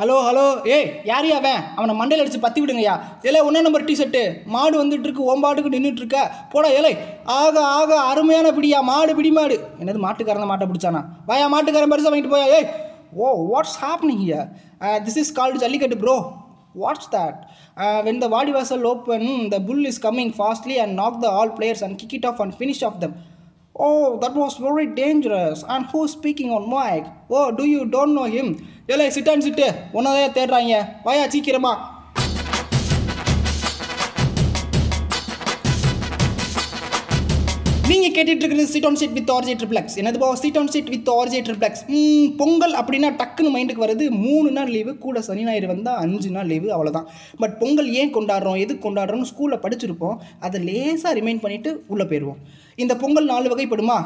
Hello hello ஏய் யாரையா அவன்? அவனை மண்டையில் அடித்து பற்றி விடுங்கய்யா. ஏலே ஒன்றே நம்பர் டிஷர்ட்டு மாடு வந்துட்டு இருக்கு ஓம்பாட்டுக்கு நின்றுட்டு இருக்க. போடா ஏலே. ஆக ஆக அருமையான பிடியா மாடு பிடி மாடு. என்னது மாட்டுக்காரன் மாட்டை பிடிச்சானா? வாயா மாட்டுக்காரன் பெருசாக வாங்கிட்டு போயா? ஏய் ஓ what's happening here this is called jallikattu bro what's that when the Vadi Vasal open the bull is coming fastly and knock the all players and kick it off and finish off them oh that was very dangerous and who speaking on mic? Oh do you don't know him ஏலே சிட்டான் சிட்டு உன்னதையே தேடுறாங்க. வாயா சீக்கிரமா. நீங்கள் கேட்டுட்டு இருக்கிறது seat on seat with RJ Triplex என்னது போ seat on seat with RJ Triplex Pongal அப்படின்னா டக்குன்னு மைண்டுக்கு வருது மூணு நாள் லீவு கூட சனி ஞாயிறு வந்தால் அஞ்சு நாள் லீவு அவ்வளோதான் பட் பொங்கல் ஏன் கொண்டாடுறோம்? எது கொண்டாடுறோம்னு ஸ்கூலில் படிச்சிருப்போம். அதை லேசாக ரிமைண்ட் பண்ணிவிட்டு உள்ளே போயிடுவோம் இந்த பொங்கல் நாலு வகைப்படுமா?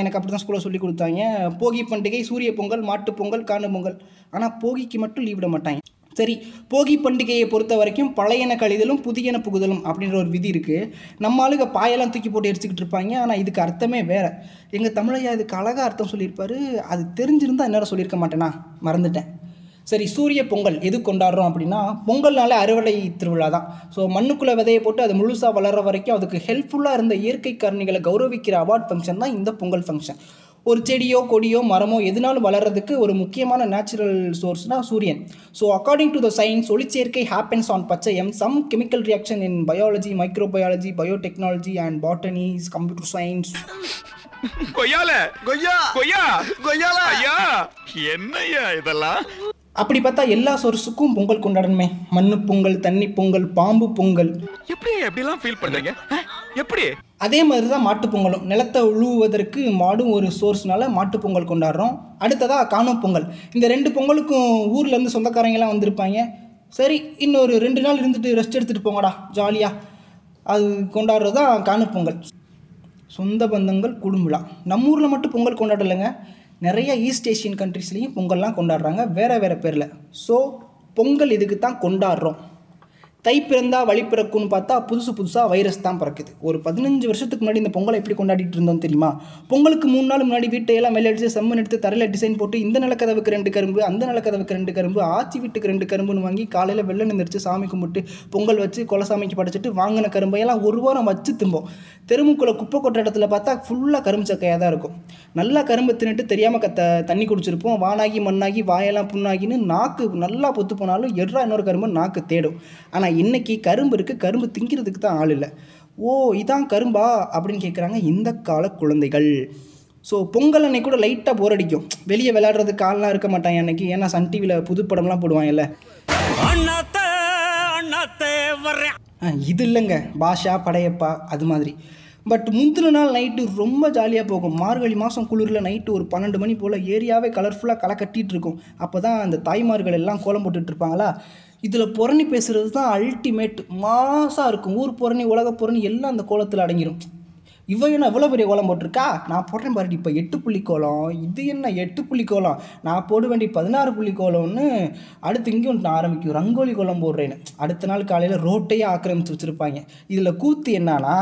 எனக்கு அப்படி தான் ஸ்கூலில் சொல்லி கொடுத்தாங்க. போகி பண்டிகை சூரிய பொங்கல் மாட்டு பொங்கல் காணு பொங்கல். ஆனால் போகிக்கு மட்டும் லீவ் விட மாட்டாங்க. சரி போகி பண்டிகையை பொறுத்த வரைக்கும் பழையன கழிதலும் புதியன புகுதலும் அப்படின்ற ஒரு விதி இருக்குது நம்ம ஆளுங்க பாயெல்லாம் தூக்கி போட்டு எரிச்சிக்கிட்டு இருப்பாங்க. ஆனால் இதுக்கு அர்த்தமே வேறு. எங்கள் தமிழையா இதுக்கு அழகாக அர்த்தம் சொல்லியிருப்பாரு. அது தெரிஞ்சிருந்தா என்னால் சொல்லியிருக்க மாட்டேனா? மறந்துட்டேன். சரி சூரிய பொங்கல் எது கொண்டாடுறோம் அப்படின்னா பொங்கல்னால அறுவடை திருவிழா தான். ஸோ மண்ணுக்குள்ளே விதையை போட்டு அது முழுசாக வளர்ற வரைக்கும் அதுக்கு ஹெல்ப்ஃபுல்லாக இருந்த இயற்கை கருணிகளை கௌரவிக்கிற அவார்ட் ஃபங்க்ஷன் தான் இந்த பொங்கல் ஃபங்க்ஷன் ஒரு செடியோ கொடியோ மரமோ எதுனாலும் வளர்றதுக்கு ஒரு முக்கியமான நேச்சுரல் சோர்ஸ்னால் சூரியன். So according to the science ஒளிச்சேர்க்கை happens on பச்சையம். Some chemical reaction in biology microbiology biotechnology and botanies computer science கொய்யால? கொய்யா! கொய்யா? கொய்யால! ஐயா! என்னய்யா இதெல்லாம்? அப்படி பார்த்தா எல்லா சோர்ஸுக்கும் பொங்கல் கொண்டாடணுமே. மண்ணு பொங்கல் தண்ணி பொங்கல் பாம்பு பொங்கல். எப்படி எப்படிலாம் ஃபீல் பண்றீங்க? அஹ், எப்படி? அதே மாதிரி தான் மாட்டுப் பொங்கலும். நிலத்தை உழுவுவதற்கு மாடும் ஒரு சோர்ஸ்னால மாட்டுப் பொங்கல் கொண்டாடுறோம். அடுத்ததாக காணும் பொங்கல். இந்த ரெண்டு பொங்கலுக்கும் ஊர்லேருந்து சொந்தக்காரங்கெல்லாம் வந்திருப்பாங்க. சரி இன்னொரு ரெண்டு நாள் இருந்துட்டு ரெஸ்ட் எடுத்துகிட்டு போங்கடா ஜாலியாக அது கொண்டாடுறது தான் காணும் பொங்கல். சொந்த பந்தங்கள் குடும்பலா நம்ம ஊரில் மட்டும் பொங்கல் கொண்டாடலைங்க. நிறைய ஈஸ்ட் ஏஷியன் கண்ட்ரீஸ்லேயும் பொங்கல்லாம் கொண்டாடுறாங்க. வேறு வேறு பேரில். ஸோ பொங்கல் இதுக்கு தான் கொண்டாடுறோம். தை பிறந்தா வழி பிறக்கும்னு பார்த்தா புதுசு புதுசாக வைரஸ் தான் பிறக்குது. ஒரு பதினஞ்சு வருஷத்துக்கு முன்னாடி இந்த பொங்கலை எப்படி கொண்டாடிட்டு இருந்தோம் தெரியுமா? பொங்கலுக்கு மூணு நாள் முன்னாடி வீட்டையெல்லாம் மேலே அடித்து செம்மன் எடுத்து தரையில் டிசைன் போட்டு இந்த நிலக்கதவுக்கு ரெண்டு கரும்பு அந்த நிலக்கதவுக்கு ரெண்டு கரும்பு ஆச்சி வீட்டுக்கு ரெண்டு கரும்புன்னு வாங்கி காலையில் வெள்ளை நிந்திரிச்சு சாமி கும்பிட்டு பொங்கல் வச்சு குலசாமிக்கு படைச்சிட்டு வாங்கின கரும்பையெல்லாம் ஒரு வாரம் வச்சு திரும்போம் தெருமுக்குள்ள குப்பை கொட்டுற இடத்துல பார்த்தா ஃபுல்லாக கரும்பு சக்கையாக தான் இருக்கும். நல்லா கரும்பு தின்னுட்டு தெரியாமல் கத்த தண்ணி குடிச்சிருப்போம். வானாகி மண்ணாகி வாயெல்லாம் புண்ணாகின்னு நாக்கு நல்லா பொத்து போனாலும் எட்ரா இன்னொரு கரும்பு நாக்கு தேடும். ஆனால் இன்னைக்கு கரும்பு இருக்குது கரும்பு திங்கிறதுக்கு தான் ஆள் இல்லை. ஓ இதான் கரும்பா? அப்படின்னு கேட்குறாங்க இந்த கால குழந்தைகள். ஸோ பொங்கல் அன்னைக்கு கூட லைட்டாக போர் அடிக்கும். வெளியே விளையாடுறதுக்கு ஆள்லாம் இருக்க மாட்டாங்க அன்னைக்கு. ஏன்னா சன் டிவியில் புது படம்லாம் போடுவாங்கல்ல. இது இல்லைங்க. பாஷா படையப்பா அது மாதிரி. பட் முந்தின நாள் நைட்டு ரொம்ப ஜாலியாக போகும். மார்கழி மாதம் குளிரில் நைட்டு ஒரு பன்னெண்டு மணி போல் ஏரியாவே கலர்ஃபுல்லாக களை கட்டிகிட்டு இருக்கும். அப்போ தான் அந்த தாய்மார்கள் எல்லாம் கோலம் போட்டுட்டு இருப்பாங்களா? இதில் புறணி பேசுகிறது தான் அல்டிமேட் மாசாக இருக்கும். ஊர் புறணி உலக புறணி எல்லாம் அந்த கோலத்தில் அடங்கிடும் இவ என்ன இவ்வளோ பெரிய கோலம் போட்டிருக்கா? நான் போடுறேன் பாருடி இப்போ எட்டு புள்ளி கோலம். இது என்ன எட்டு புள்ளி கோலம்? நான் போட வேண்டிய பதினாறு புள்ளி கோலம்னு அடுத்து இங்கேயும் நான் ஆரம்பிக்கும். ரங்கோலி கோலம் போடுறேன்னு. அடுத்த நாள் காலையில் ரோட்டையே ஆக்கிரமிச்சு வச்சுருப்பாங்க. இதில் கூத்து என்னன்னா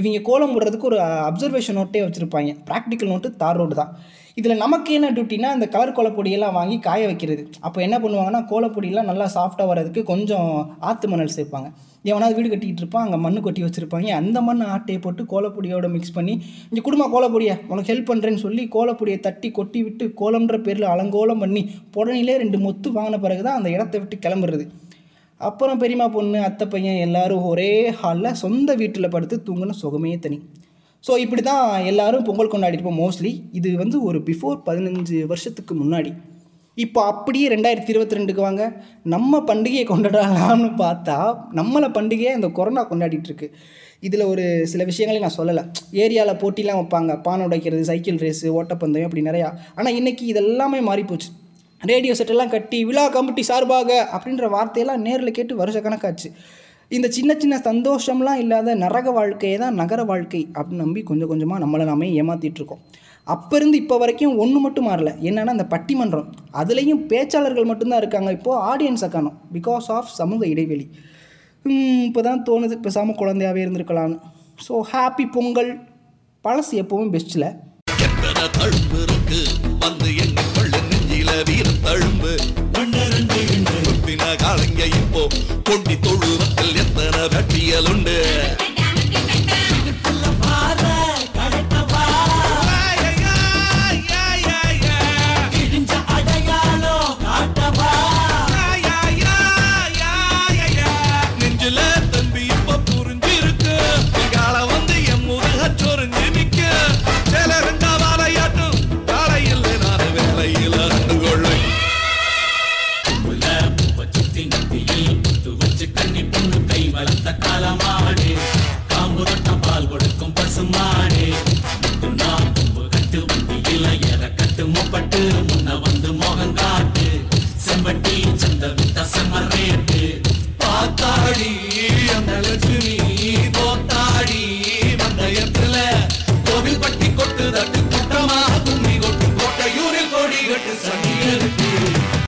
இவங்க கோலம் போடுறதுக்கு ஒரு அப்சர்வேஷன் நோட்டே வச்சுருப்பாங்க. ப்ராக்டிக்கல் நோட்டு தார் ரோடு தான். இதில் நமக்கு என்ன டியூட்டினா அந்த கலர் கோலப்பொடியெல்லாம் வாங்கி காய வைக்கிறது. அப்போ என்ன பண்ணுவாங்கன்னா கோலப்பொடியெல்லாம் நல்லா சாஃப்டாக வர்றதுக்கு கொஞ்சம் ஆற்று மணல் சேர்ப்பாங்க. எவனாவது வீடு கட்டிக்கிட்டு இருப்பான் அங்கே மண் கொட்டி வச்சுருப்பாங்க. அந்த மண் ஆட்டையை போட்டு கோலப்பொடியோட மிக்ஸ் பண்ணி இங்கே குடும்ப கோலப்பொடியை? உனக்கு ஹெல்ப் பண்ணுறேன்னு சொல்லி கோலப்பொடியை தட்டி கொட்டி விட்டு கோலம்ன்ற பேரில் அலங்கோலம் பண்ணி புடனிலே ரெண்டு மொத்து வாங்கின பிறகு தான் அந்த இடத்த விட்டு கிளம்புறது. அப்புறம் பெரியம்மா பொண்ணு அத்தை பையன் எல்லாரும் ஒரே ஹாலில் சொந்த வீட்டில் படுத்து தூங்கின சுகமே தனி. ஸோ இப்படி தான் எல்லாரும் பொங்கல் கொண்டாடிருப்போம் மோஸ்ட்லி இது வந்து ஒரு பிஃபோர் பதினஞ்சு வருஷத்துக்கு முன்னாடி. இப்போ அப்படியே ரெண்டாயிரத்தி இருபத்தி ரெண்டுக்கு வாங்க. நம்ம பண்டிகையை கொண்டாடலாம்னு பார்த்தா நம்மளை பண்டிகையை இந்த கொரோனா கொண்டாடிட்டுருக்கு இதில் ஒரு சில விஷயங்களையும் நான் சொல்லலை. ஏரியாவில் போட்டிலாம் வைப்பாங்க. பானை உடைக்கிறது சைக்கிள் ரேஸு ஓட்டப்பந்தயம் அப்படி நிறையா. ஆனால் இன்றைக்கி இதெல்லாமே மாறிப்போச்சு. ரேடியோ செட்டெல்லாம் கட்டி விழா கமிட்டி சார்பாக அப்படின்ற வார்த்தையெல்லாம் நேரில் கேட்டு வருஷ கணக்காச்சு இந்த சின்ன சின்ன சந்தோஷம்லாம் இல்லாத நரக வாழ்க்கையை தான் நகர வாழ்க்கை அப்படின்னு நம்பி கொஞ்சம் கொஞ்சமாக நம்மளை நாமே ஏமாற்றிட்டுருக்கோம் அப்போ இருந்து இப்போ வரைக்கும் ஒன்று மட்டும் மாறல. என்னென்னா அந்த பட்டிமன்றம். அதுலேயும் பேச்சாளர்கள் மட்டும்தான் இருக்காங்க. இப்போது ஆடியன்ஸை காணும். பிகாஸ் ஆஃப் சமூக இடைவெளி. இப்போ தான் தோணுது. பேசாமல் குழந்தையாகவே இருந்திருக்கலாம்னு. So happy Pongal. பழசு எப்போவும் பெஸ்ட்டில் இல்லை இப்போ கொண்டி தொழுவத்தில் பேசும் நானே நான் கட்டு வண்டியில் எற கட்டு முப்பட்டு. முன்ன வந்து மோகம் காட்டு. செம்பட்டி சந்த வித்த செம்ம ரேட்டு. பார்த்தாடி அந்த லட்சுமி.